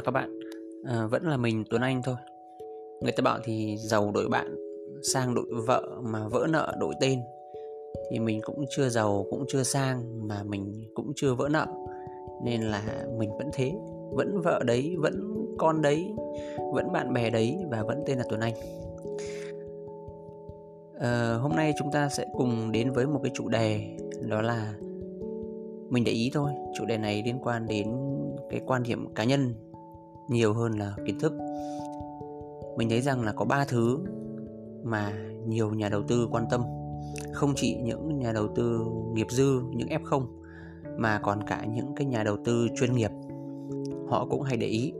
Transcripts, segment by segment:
chào các bạn. À, Vẫn là mình Tuấn Anh thôi. Người ta bảo thì giàu đổi bạn Sang đổi vợ mà vỡ nợ đổi tên. Thì mình cũng chưa giàu cũng chưa sang Mà mình cũng chưa vỡ nợ. Nên là mình vẫn thế Vẫn vợ đấy, vẫn con đấy Vẫn bạn bè đấy Và vẫn tên là Tuấn Anh. À, Hôm nay chúng ta sẽ cùng đến với một cái chủ đề Đó là Mình để ý thôi. Chủ đề này liên quan đến cái quan điểm cá nhân nhiều hơn là kiến thức. Mình thấy rằng là có ba thứ mà nhiều nhà đầu tư quan tâm. Không chỉ những nhà đầu tư nghiệp dư, những f0 mà còn cả những cái nhà đầu tư chuyên nghiệp. Họ cũng hay để ý.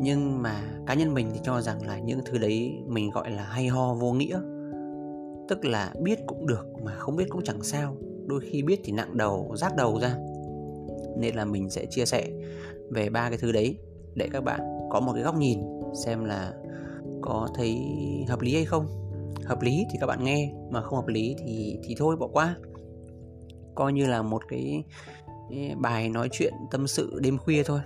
Nhưng mà cá nhân mình thì cho rằng là những thứ đấy mình gọi là hay ho vô nghĩa. Tức là biết cũng được mà không biết cũng chẳng sao. Đôi khi biết thì nặng đầu, rác đầu ra. Nên là mình sẽ chia sẻ về ba cái thứ đấy để các bạn có một cái góc nhìn xem là có thấy hợp lý hay không. Hợp lý thì các bạn nghe mà không hợp lý thì thì thôi bỏ qua. Coi như là một cái, cái bài nói chuyện tâm sự đêm khuya thôi.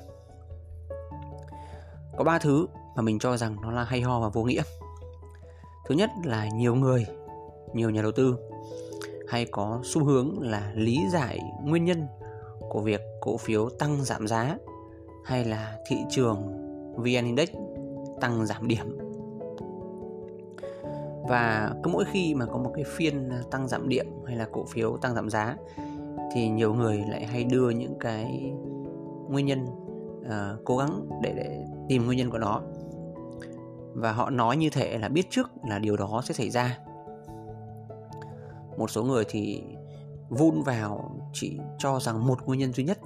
Có ba thứ mà mình cho rằng nó là hay ho và vô nghĩa. Thứ nhất là nhiều người nhiều nhà đầu tư hay có xu hướng là lý giải nguyên nhân của việc cổ phiếu tăng giảm giá hay là thị trường VN Index tăng giảm điểm. Và cứ mỗi khi mà có một cái phiên tăng giảm điểm hay là cổ phiếu tăng giảm giá thì nhiều người lại hay đưa những cái nguyên nhân uh, cố gắng để, để tìm nguyên nhân của nó và họ nói như thể là biết trước là điều đó sẽ xảy ra một số người thì vun vào chỉ cho rằng một nguyên nhân duy nhất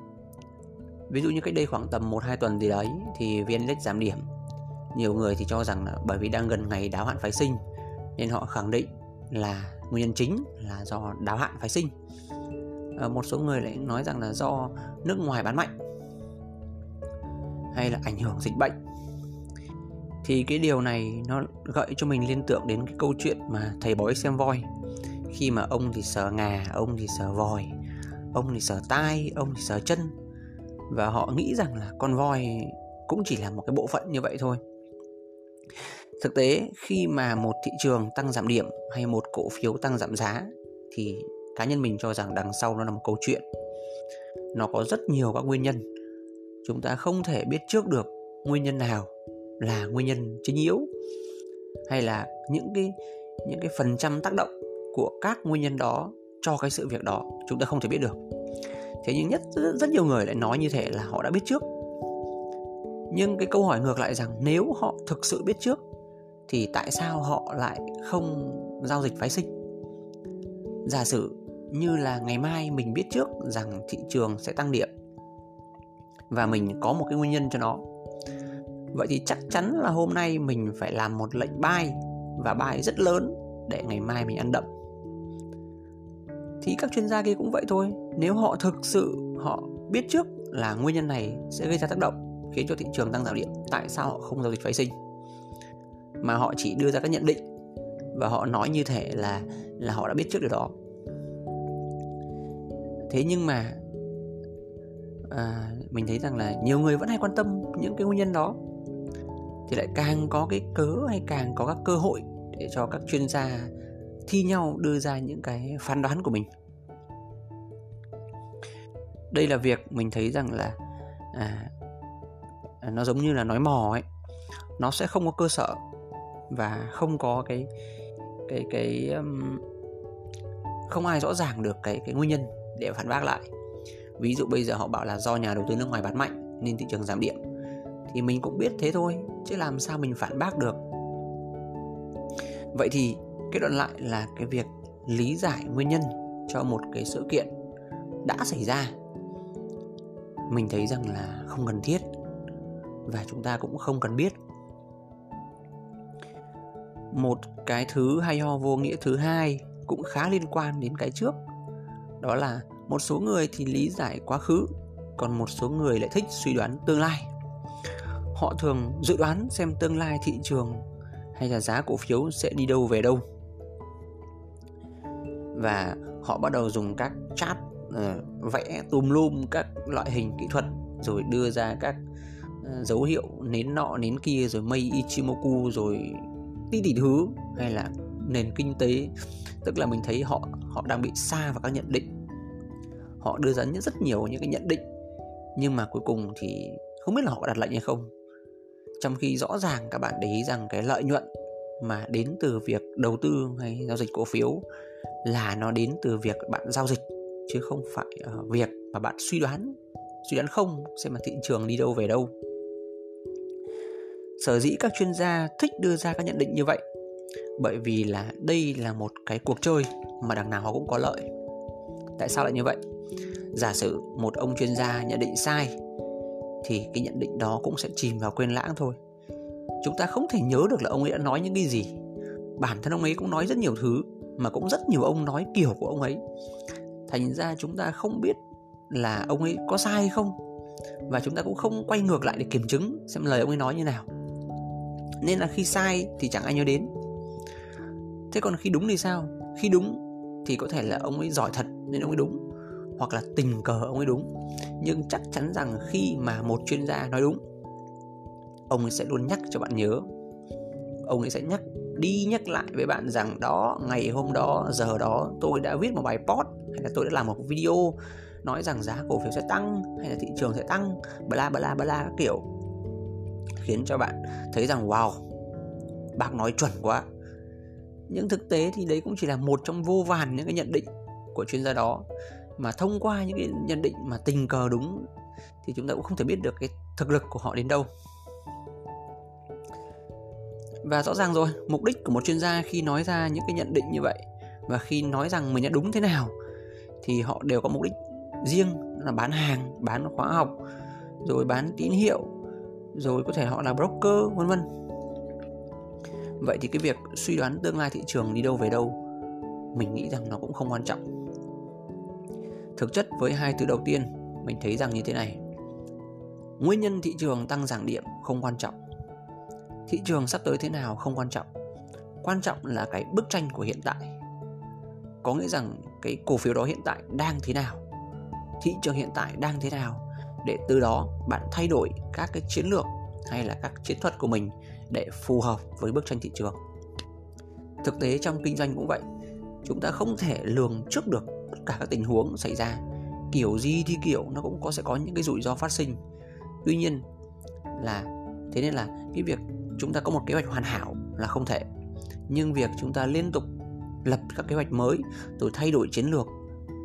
ví dụ như cách đây khoảng tầm 1-2 tuần gì đấy thì VN Index giảm điểm. Nhiều người thì cho rằng là bởi vì đang gần ngày đáo hạn phái sinh nên họ khẳng định là nguyên nhân chính là do đáo hạn phái sinh. À, một số người lại nói rằng là do nước ngoài bán mạnh hay là ảnh hưởng dịch bệnh. Thì cái điều này nó gợi cho mình liên tưởng đến cái câu chuyện mà thầy bói xem voi. Khi mà ông thì sờ ngà ông thì sờ vòi ông thì sờ tai ông thì sờ chân và họ nghĩ rằng là con voi cũng chỉ là một cái bộ phận như vậy thôi. Thực tế, khi mà một thị trường tăng giảm điểm hay một cổ phiếu tăng giảm giá, thì cá nhân mình cho rằng đằng sau nó là một câu chuyện. Nó có rất nhiều các nguyên nhân. Chúng ta không thể biết trước được nguyên nhân nào là nguyên nhân chính yếu, hay là những cái những cái phần trăm tác động của các nguyên nhân đó cho cái sự việc đó. Chúng ta không thể biết được thế nhưng nhất rất, rất nhiều người lại nói như thế là họ đã biết trước. Nhưng cái câu hỏi ngược lại rằng nếu họ thực sự biết trước thì tại sao họ lại không giao dịch phái sinh? Giả sử như là ngày mai mình biết trước rằng thị trường sẽ tăng điểm và mình có một cái nguyên nhân cho nó vậy thì chắc chắn là hôm nay mình phải làm một lệnh buy và buy rất lớn để ngày mai mình ăn đậm thì các chuyên gia kia cũng vậy thôi. Nếu họ thực sự họ biết trước là nguyên nhân này sẽ gây ra tác động khiến cho thị trường tăng giảm điểm tại sao họ không giao dịch phái sinh? Mà họ chỉ đưa ra các nhận định và họ nói như thể là là họ đã biết trước điều đó. Thế nhưng mà à, mình thấy rằng là nhiều người vẫn hay quan tâm những cái nguyên nhân đó. Thì lại càng có cái cớ hay càng có các cơ hội để cho các chuyên gia thi nhau đưa ra những cái phán đoán của mình. Đây là việc mình thấy rằng là à, à, nó giống như là nói mò ấy. Nó sẽ không có cơ sở và không có cái cái cái um, không ai rõ ràng được cái cái nguyên nhân để phản bác lại. Ví dụ bây giờ họ bảo là do nhà đầu tư nước ngoài bán mạnh nên thị trường giảm điểm. Thì mình cũng biết thế thôi chứ làm sao mình phản bác được? Vậy thì kết luận lại là cái việc lý giải nguyên nhân cho một cái sự kiện đã xảy ra. Mình thấy rằng là không cần thiết và chúng ta cũng không cần biết. Một cái thứ hay ho vô nghĩa thứ hai cũng khá liên quan đến cái trước. Đó là một số người thì lý giải quá khứ, còn một số người lại thích suy đoán tương lai. Họ thường dự đoán xem tương lai thị trường hay là giá cổ phiếu sẽ đi đâu về đâu và họ bắt đầu dùng các chat uh, vẽ tùm lum các loại hình kỹ thuật rồi đưa ra các uh, dấu hiệu nến nọ nến kia rồi mây Ichimoku rồi tí tỷ thứ hay là nền kinh tế. Tức là mình thấy họ họ đang bị xa vào các nhận định. Họ đưa ra rất nhiều những cái nhận định nhưng mà cuối cùng thì không biết là họ đặt lệnh hay không. Trong khi rõ ràng các bạn để ý rằng cái lợi nhuận mà đến từ việc đầu tư hay giao dịch cổ phiếu là nó đến từ việc bạn giao dịch chứ không phải uh, việc mà bạn suy đoán. Suy đoán không xem mà thị trường đi đâu về đâu. Sở dĩ các chuyên gia thích đưa ra các nhận định như vậy bởi vì là đây là một cái cuộc chơi mà đằng nào họ cũng có lợi. Tại sao lại như vậy? Giả sử một ông chuyên gia nhận định sai thì cái nhận định đó cũng sẽ chìm vào quên lãng thôi. Chúng ta không thể nhớ được là ông ấy đã nói những cái gì. Bản thân ông ấy cũng nói rất nhiều thứ mà cũng rất nhiều ông nói kiểu của ông ấy. Thành ra chúng ta không biết là ông ấy có sai hay không. Và chúng ta cũng không quay ngược lại để kiểm chứng xem lời ông ấy nói như nào. Nên là khi sai thì chẳng ai nhớ đến. Thế còn khi đúng thì sao? Khi đúng thì có thể là ông ấy giỏi thật nên ông ấy đúng, hoặc là tình cờ ông ấy đúng. Nhưng chắc chắn rằng khi mà một chuyên gia nói đúng, ông ấy sẽ luôn nhắc cho bạn nhớ. Ông ấy sẽ nhắc đi nhắc lại với bạn rằng đó, ngày hôm đó, giờ đó tôi đã viết một bài post, hay là tôi đã làm một video nói rằng giá cổ phiếu sẽ tăng, hay là thị trường sẽ tăng, bla bla bla các kiểu. Khiến cho bạn thấy rằng, wow, bác nói chuẩn quá. Nhưng thực tế thì đấy cũng chỉ là một trong vô vàn những cái nhận định của chuyên gia đó. Mà thông qua những cái nhận định mà tình cờ đúng, thì chúng ta cũng không thể biết được cái thực lực của họ đến đâu và rõ ràng rồi, mục đích của một chuyên gia khi nói ra những cái nhận định như vậy và khi nói rằng mình đã đúng thế nào thì họ đều có mục đích riêng là bán hàng, bán khóa học, rồi bán tín hiệu, rồi có thể họ là broker, vân vân. Vậy thì cái việc suy đoán tương lai thị trường đi đâu về đâu, mình nghĩ rằng nó cũng không quan trọng. Thực chất với hai từ đầu tiên, mình thấy rằng như thế này. Nguyên nhân thị trường tăng giảm điểm không quan trọng thị trường sắp tới thế nào không quan trọng. Quan trọng là cái bức tranh của hiện tại. Có nghĩa rằng cái cổ phiếu đó hiện tại đang thế nào? Thị trường hiện tại đang thế nào? Để từ đó bạn thay đổi các cái chiến lược hay là các chiến thuật của mình để phù hợp với bức tranh thị trường. Thực tế trong kinh doanh cũng vậy. Chúng ta không thể lường trước được tất cả các tình huống xảy ra. Kiểu gì thì kiểu, nó cũng có sẽ có những cái rủi ro phát sinh. Tuy nhiên là, thế nên là cái việc chúng ta có một kế hoạch hoàn hảo là không thể. Nhưng việc chúng ta liên tục lập các kế hoạch mới rồi thay đổi chiến lược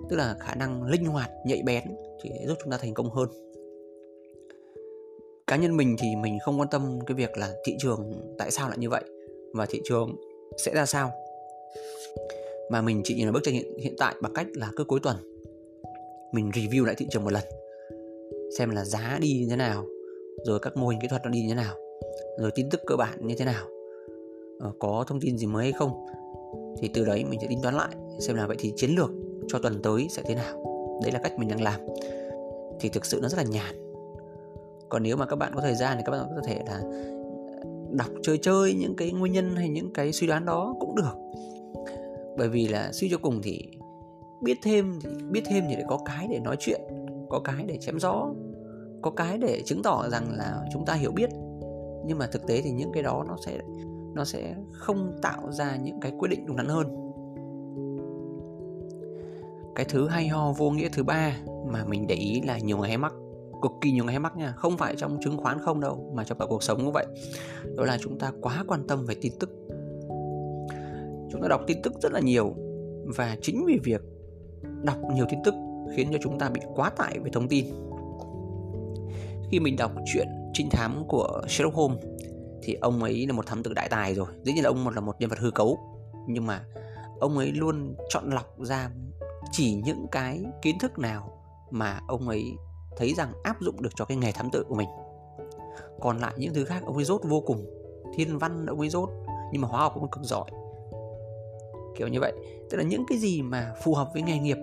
tức là khả năng linh hoạt nhạy bén thì giúp chúng ta thành công hơn. Cá nhân mình thì mình không quan tâm cái việc là thị trường tại sao lại như vậy và thị trường sẽ ra sao. Mà mình chỉ nhìn vào bức tranh hiện, hiện tại bằng cách là cứ cuối tuần mình review lại thị trường một lần xem là giá đi như thế nào rồi các mô hình kỹ thuật nó đi như thế nào rồi tin tức cơ bản như thế nào? Ờ, có thông tin gì mới hay không? Thì từ đấy mình sẽ tính toán lại, xem là vậy thì chiến lược cho tuần tới sẽ thế nào? Đấy là cách mình đang làm. Thì thực sự nó rất là nhàn. Còn nếu mà các bạn có thời gian thì các bạn có thể là đọc, chơi chơi những cái nguyên nhân hay những cái suy đoán đó cũng được. Bởi vì là suy cho cùng thì biết thêm thì, biết thêm thì để có cái để nói chuyện, có cái để chém gió, có cái để chứng tỏ rằng là chúng ta hiểu biết nhưng mà thực tế thì những cái đó nó sẽ nó sẽ không tạo ra những cái quyết định đúng đắn hơn. Cái thứ hay ho vô nghĩa thứ ba mà mình để ý là nhiều người hay mắc, cực kỳ nhiều người hay mắc nha, không phải trong chứng khoán không đâu, mà trong cả cuộc sống cũng vậy. Đó là chúng ta quá quan tâm về tin tức. Chúng ta đọc tin tức rất là nhiều và chính vì việc đọc nhiều tin tức khiến cho chúng ta bị quá tải về thông tin. Khi mình đọc chuyện trinh thám của Sherlock Holmes thì ông ấy là một thám tử đại tài rồi. Dĩ nhiên là ông là một nhân vật hư cấu. Nhưng mà ông ấy luôn chọn lọc ra chỉ những cái kiến thức nào mà ông ấy thấy rằng áp dụng được cho cái nghề thám tử của mình. Còn lại những thứ khác ông ấy rốt vô cùng. Thiên văn ông ấy rốt nhưng mà hóa học cũng cực giỏi. Kiểu như vậy. Tức là những cái gì mà phù hợp với nghề nghiệp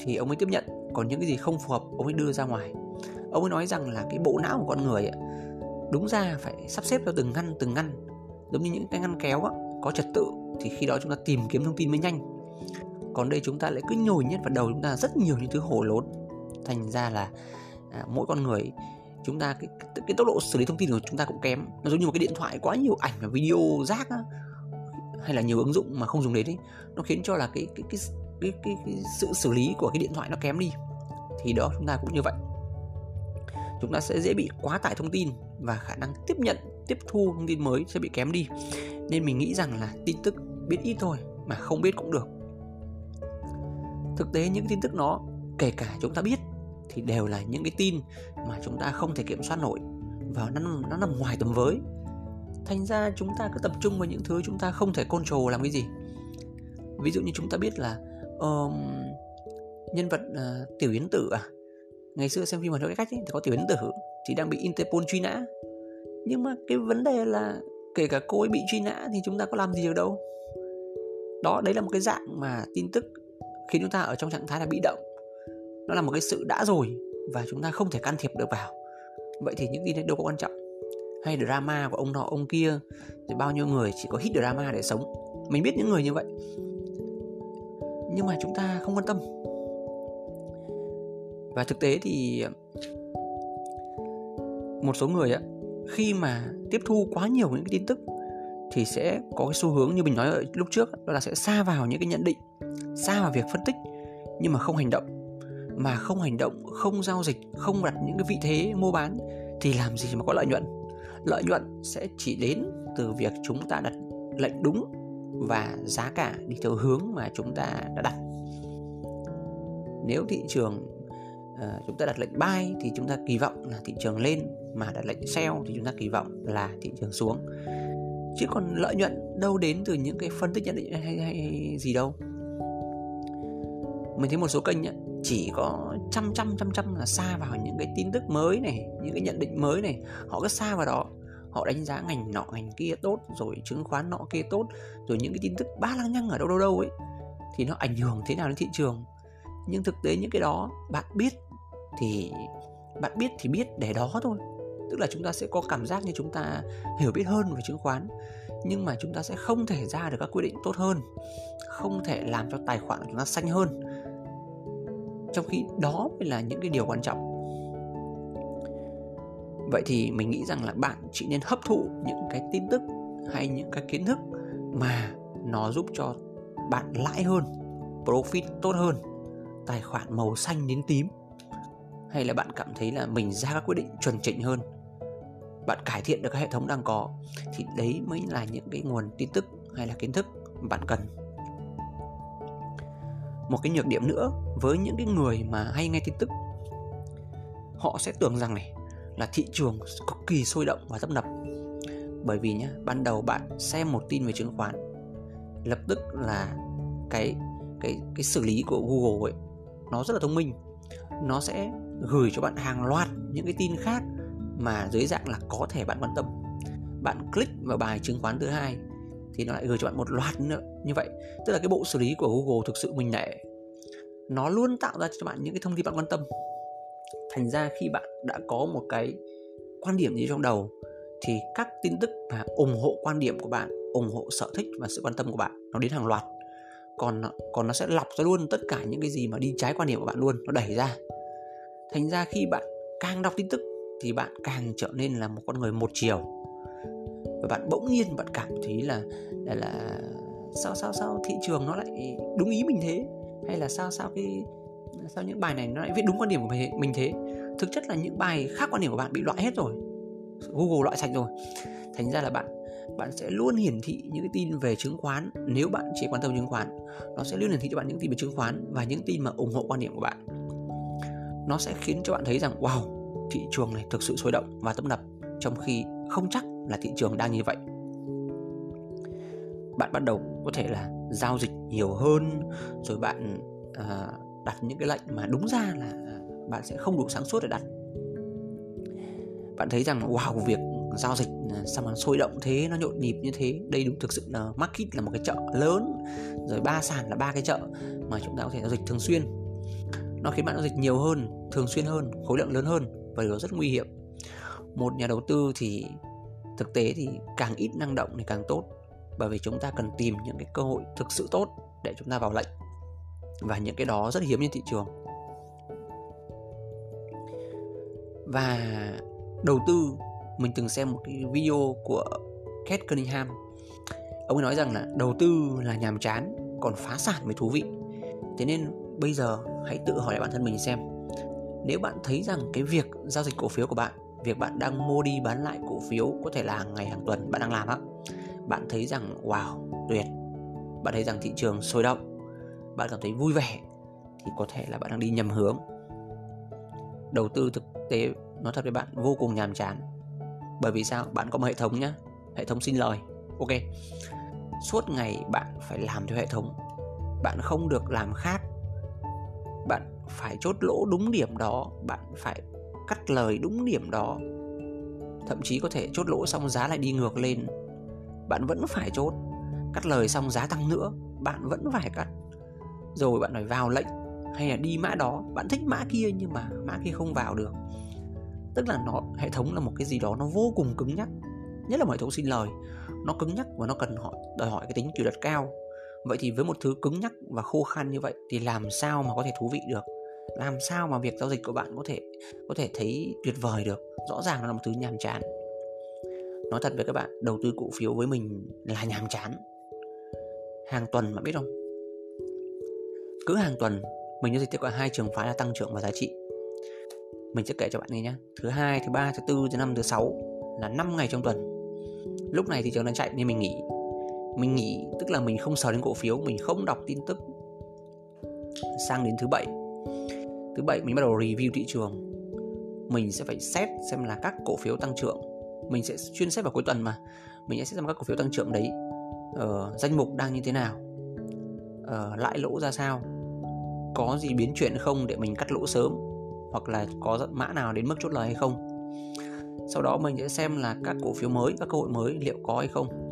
thì ông ấy tiếp nhận. Còn những cái gì không phù hợp ông ấy đưa ra ngoài. Ông ấy nói rằng là cái bộ não của con người ấy, đúng ra phải sắp xếp theo từng ngăn từng ngăn. Giống như những cái ngăn kéo á, có trật tự thì khi đó chúng ta tìm kiếm thông tin mới nhanh. Còn đây chúng ta lại cứ nhồi nhét vào đầu chúng ta rất nhiều những thứ hổ lốn thành ra là à, mỗi con người chúng ta cái, cái, cái tốc độ xử lý thông tin của chúng ta cũng kém. Nó giống như một cái điện thoại quá nhiều ảnh và video rác á, hay là nhiều ứng dụng mà không dùng đến ấy nó khiến cho là cái cái cái cái, cái, cái sự xử lý của cái điện thoại nó kém đi. Thì đó chúng ta cũng như vậy chúng ta sẽ dễ bị quá tải thông tin và khả năng tiếp nhận tiếp thu thông tin mới sẽ bị kém đi. Nên mình nghĩ rằng là tin tức biết ít thôi mà không biết cũng được. Thực tế những tin tức nó kể cả chúng ta biết thì đều là những cái tin mà chúng ta không thể kiểm soát nổi và nó, nó nằm ngoài tầm với. Thành ra chúng ta cứ tập trung vào những thứ chúng ta không thể control làm cái gì. Ví dụ như chúng ta biết là um, nhân vật uh, tiểu yến tử à ngày xưa xem phim hoạt động cách ấy, thì có tiểu yến tử thì đang bị interpol truy nã. Nhưng mà cái vấn đề là kể cả cô ấy bị truy nã thì chúng ta có làm gì được đâu. Đó đấy là một cái dạng mà tin tức khiến chúng ta ở trong trạng thái là bị động. Nó là một cái sự đã rồi và chúng ta không thể can thiệp được vào. Vậy thì những tin đấy đâu có quan trọng. Hay drama của ông nọ ông kia thì bao nhiêu người chỉ có hit drama để sống. Mình biết những người như vậy. Nhưng mà chúng ta không quan tâm và thực tế thì một số người á, khi mà tiếp thu quá nhiều những cái tin tức thì sẽ có cái xu hướng như mình nói ở lúc trước đó là sẽ xa vào những cái nhận định xa vào việc phân tích nhưng mà không hành động. Mà không hành động, không giao dịch, không đặt những cái vị thế mua bán thì làm gì mà có lợi nhuận? Lợi nhuận sẽ chỉ đến từ việc chúng ta đặt lệnh đúng và giá cả đi theo hướng mà chúng ta đã đặt. Nếu thị trường uh, chúng ta đặt lệnh buy thì chúng ta kỳ vọng là thị trường lên mà đặt lệnh sell thì chúng ta kỳ vọng là thị trường xuống. Chứ còn lợi nhuận đâu đến từ những cái phân tích nhận định hay, hay, gì đâu. Mình thấy một số kênh ấy, chỉ có trăm trăm trăm trăm là xa vào những cái tin tức mới này những cái nhận định mới này. Họ cứ xa vào đó họ đánh giá ngành nọ ngành kia tốt rồi chứng khoán nọ kia tốt rồi những cái tin tức ba lăng nhăng ở đâu đâu đâu ấy thì nó ảnh hưởng thế nào đến thị trường. Nhưng thực tế những cái đó bạn biết thì bạn biết thì biết, để đó thôi. Tức là chúng ta sẽ có cảm giác như chúng ta hiểu biết hơn về chứng khoán, nhưng mà chúng ta sẽ không thể ra được các quyết định tốt hơn, không thể làm cho tài khoản của chúng ta xanh hơn. Trong khi đó mới là những cái điều quan trọng. Vậy thì mình nghĩ rằng là bạn chỉ nên hấp thụ những cái tin tức hay những cái kiến thức mà nó giúp cho bạn lãi hơn, profit tốt hơn, tài khoản màu xanh đến tím hay là bạn cảm thấy là mình ra các quyết định chuẩn chỉnh hơn? Bạn cải thiện được các hệ thống đang có, thì đấy mới là những cái nguồn tin tức hay là kiến thức bạn cần. Một cái nhược điểm nữa với những cái người mà hay nghe tin tức, họ sẽ tưởng rằng này, là thị trường cực kỳ sôi động và tấp nập. Bởi vì nhá, ban đầu bạn xem một tin về chứng khoán, lập tức là cái cái cái xử lý của Google ấy, nó rất là thông minh. Nó sẽ gửi cho bạn hàng loạt những cái tin khác mà dưới dạng là có thể bạn quan tâm. Bạn click vào bài chứng khoán thứ hai thì nó lại gửi cho bạn một loạt nữa. Như vậy, tức là cái bộ xử lý của Google thực sự mình nể nó luôn tạo ra cho bạn những cái thông tin bạn quan tâm. Thành ra khi bạn đã có một cái quan điểm gì trong đầu thì các tin tức mà ủng hộ quan điểm của bạn, ủng hộ sở thích và sự quan tâm của bạn nó đến hàng loạt. Còn còn nó sẽ lọc ra luôn tất cả những cái gì mà đi trái quan điểm của bạn luôn, nó đẩy ra thành ra khi bạn càng đọc tin tức thì bạn càng trở nên là một con người một chiều. Và bạn bỗng nhiên bạn cảm thấy là là, là sao sao sao thị trường nó lại đúng ý mình thế? Hay là sao sao cái sao những bài này nó lại viết đúng quan điểm của mình, mình thế? Thực chất là những bài khác quan điểm của bạn bị loại hết rồi. Google loại sạch rồi. Thành ra là bạn bạn sẽ luôn hiển thị những cái tin về chứng khoán nếu bạn chỉ quan tâm chứng khoán. Nó sẽ luôn hiển thị cho bạn những tin về chứng khoán và những tin mà ủng hộ quan điểm của bạn nó sẽ khiến cho bạn thấy rằng wow thị trường này thực sự sôi động và tấp nập trong khi không chắc là thị trường đang như vậy. Bạn bắt đầu có thể là giao dịch nhiều hơn rồi bạn à, đặt những cái lệnh mà đúng ra là à, bạn sẽ không đủ sáng suốt để đặt. Bạn thấy rằng wow việc giao dịch à, sao mà sôi động thế nó nhộn nhịp như thế? Đây đúng thực sự là market là một cái chợ lớn rồi ba sàn là ba cái chợ mà chúng ta có thể giao dịch thường xuyên nó khiến bạn giao dịch nhiều hơn, thường xuyên hơn, khối lượng lớn hơn và điều đó rất nguy hiểm. Một nhà đầu tư thì thực tế thì càng ít năng động thì càng tốt, bởi vì chúng ta cần tìm những cái cơ hội thực sự tốt để chúng ta vào lệnh. Và những cái đó rất hiếm trên thị trường. Và đầu tư, mình từng xem một cái video của Kate Cunningham. Ông ấy nói rằng là đầu tư là nhàm chán, còn phá sản mới thú vị. Thế nên bây giờ hãy tự hỏi lại bản thân mình xem. Nếu bạn thấy rằng cái việc giao dịch cổ phiếu của bạn, việc bạn đang mua đi bán lại cổ phiếu có thể là ngày, hàng tuần bạn đang làm á, bạn thấy rằng, wow, tuyệt. Bạn thấy rằng thị trường sôi động, bạn cảm thấy vui vẻ, thì có thể là bạn đang đi nhầm hướng. Đầu tư thực tế, nói thật với bạn, vô cùng nhàm chán. Bởi vì sao? Bạn có một hệ thống nhá, hệ thống xin lời, ok. Suốt ngày bạn phải làm theo hệ thống. Bạn không được làm khác bạn phải chốt lỗ đúng điểm đó, bạn phải cắt lời đúng điểm đó. Thậm chí có thể chốt lỗ xong giá lại đi ngược lên. Bạn vẫn phải chốt, cắt lời xong giá tăng nữa, bạn vẫn phải cắt. Rồi bạn phải vào lệnh hay là đi mã đó. Bạn thích mã kia nhưng mà mã kia không vào được. Tức là nó, hệ thống là một cái gì đó nó vô cùng cứng nhắc. Nhất là mọi hệ thống xin lời. Nó cứng nhắc và nó cần họ đòi hỏi cái tính kỷ luật cao vậy thì với một thứ cứng nhắc và khô khan như vậy thì làm sao mà có thể thú vị được? Làm sao mà việc giao dịch của bạn có thể có thể thấy tuyệt vời được? Rõ ràng là một thứ nhàm chán. Nói thật với các bạn, đầu tư cổ phiếu với mình là nhàm chán. Hàng tuần mà biết không? Cứ hàng tuần, mình giao dịch tiếp cả hai trường phái là tăng trưởng và giá trị. Mình sẽ kể cho bạn nghe nhé thứ hai, thứ ba, thứ tư, thứ năm, thứ sáu là 5 ngày trong tuần. Lúc này thị trường đang chạy nên mình nghỉ mình nghỉ tức là mình không sờ đến cổ phiếu mình không đọc tin tức. Sang đến thứ bảy. Thứ bảy mình bắt đầu review thị trường. Mình sẽ phải xét xem là các cổ phiếu tăng trưởng. Mình sẽ chuyên xét vào cuối tuần mà. Mình sẽ xét xem các cổ phiếu tăng trưởng đấy uh, danh mục đang như thế nào. Uh, lãi lỗ ra sao. Có gì biến chuyển không để mình cắt lỗ sớm? Hoặc là có mã nào đến mức chốt lời hay không? Sau đó mình sẽ xem là các cổ phiếu mới các cơ hội mới liệu có hay không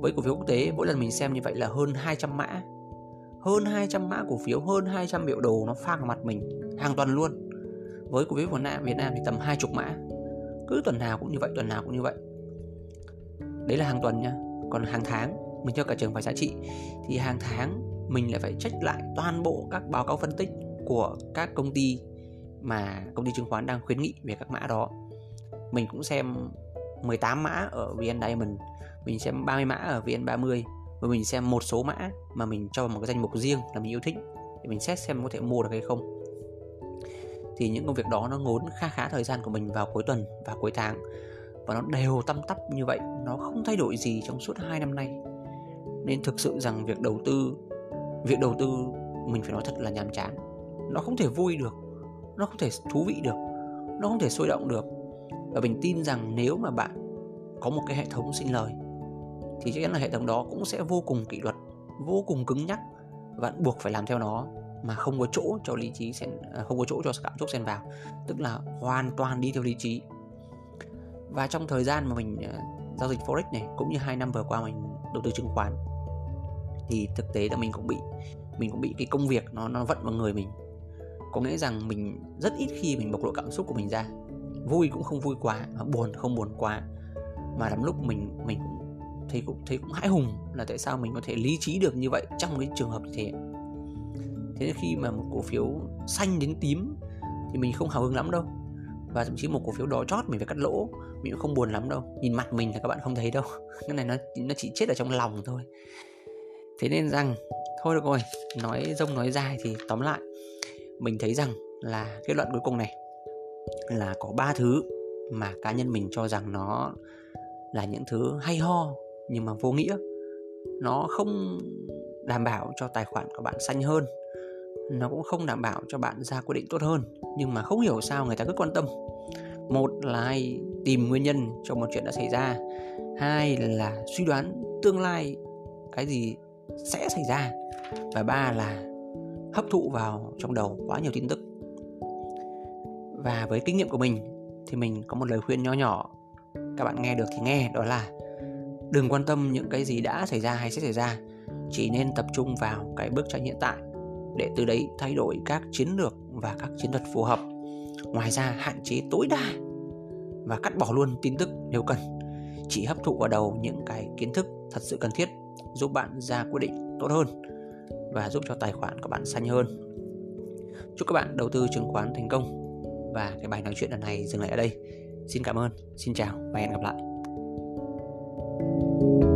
với cổ phiếu quốc tế, mỗi lần mình xem như vậy là hơn 200 mã. Hơn 200 mã cổ phiếu, hơn 200 biểu đồ nó phang vào mặt mình hàng tuần luôn. Với cổ phiếu Việt Nam Việt Nam thì tầm hai chục mã. Cứ tuần nào cũng như vậy, tuần nào cũng như vậy. Đấy là hàng tuần nha. Còn hàng tháng, mình cho cả trường phải giá trị, thì hàng tháng mình lại phải check lại toàn bộ các báo cáo phân tích của các công ty mà công ty chứng khoán đang khuyến nghị về các mã đó. Mình cũng xem 18 mã ở VN Diamond mình xem 30 mã ở VN30 và mình xem một số mã mà mình cho vào một cái danh mục riêng là mình yêu thích, để mình xét xem có thể mua được hay không. Thì những công việc đó nó ngốn kha khá thời gian của mình vào cuối tuần và cuối tháng, và nó đều tăm tắp như vậy, nó không thay đổi gì trong suốt hai năm nay. Nên thực sự rằng việc đầu tư, việc đầu tư mình phải nói thật là nhàm chán. Nó không thể vui được, nó không thể thú vị được, nó không thể sôi động được. Và mình tin rằng nếu mà bạn có một cái hệ thống sinh lời thì chắc chắn là hệ thống đó cũng sẽ vô cùng kỷ luật, vô cùng cứng nhắc và buộc phải làm theo nó mà không có chỗ cho lý trí xen à, không có chỗ cho cảm xúc xen vào, tức là hoàn toàn đi theo lý trí. Và trong thời gian mà mình à, giao dịch forex này, cũng như hai năm vừa qua mình đầu tư chứng khoán, thì thực tế là mình cũng bị, mình cũng bị cái công việc nó nó vận vào người mình. Có nghĩa rằng mình rất ít khi mình bộc lộ cảm xúc của mình ra, vui cũng không vui quá, buồn không buồn quá, mà lắm lúc mình mình cũng thấy cũng thấy cũng hãi hùng là tại sao mình có thể lý trí được như vậy trong cái trường hợp như thế. Thế nên khi mà một cổ phiếu xanh đến tím thì mình không hào hứng lắm đâu. Và thậm chí một cổ phiếu đỏ chót mình phải cắt lỗ, mình cũng không buồn lắm đâu. Nhìn mặt mình thì các bạn không thấy đâu. Cái này nó nó chỉ chết ở trong lòng thôi. Thế nên rằng, thôi được rồi, nói rông nói dài thì tóm lại, mình thấy rằng là kết luận cuối cùng này là có ba thứ mà cá nhân mình cho rằng nó là những thứ hay ho nhưng mà vô nghĩa. Nó không đảm bảo cho tài khoản của bạn xanh hơn. Nó cũng không đảm bảo cho bạn ra quyết định tốt hơn. Nhưng mà không hiểu sao người ta cứ quan tâm. Một là hay tìm nguyên nhân cho một chuyện đã xảy ra. Hai là suy đoán tương lai cái gì sẽ xảy ra. Và ba là hấp thụ vào trong đầu quá nhiều tin tức. Và với kinh nghiệm của mình thì mình có một lời khuyên nho nhỏ. Các bạn nghe được thì nghe, đó là đừng quan tâm những cái gì đã xảy ra hay sẽ xảy ra, chỉ nên tập trung vào cái bước tranh hiện tại để từ đấy thay đổi các chiến lược và các chiến thuật phù hợp. Ngoài ra, hạn chế tối đa và cắt bỏ luôn tin tức nếu cần. Chỉ hấp thụ vào đầu những cái kiến thức thật sự cần thiết, giúp bạn ra quyết định tốt hơn và giúp cho tài khoản của bạn xanh hơn. Chúc các bạn đầu tư chứng khoán thành công. Và cái bài nói chuyện lần này dừng lại ở đây. Xin cảm ơn. Xin chào và hẹn gặp lại. Thank you.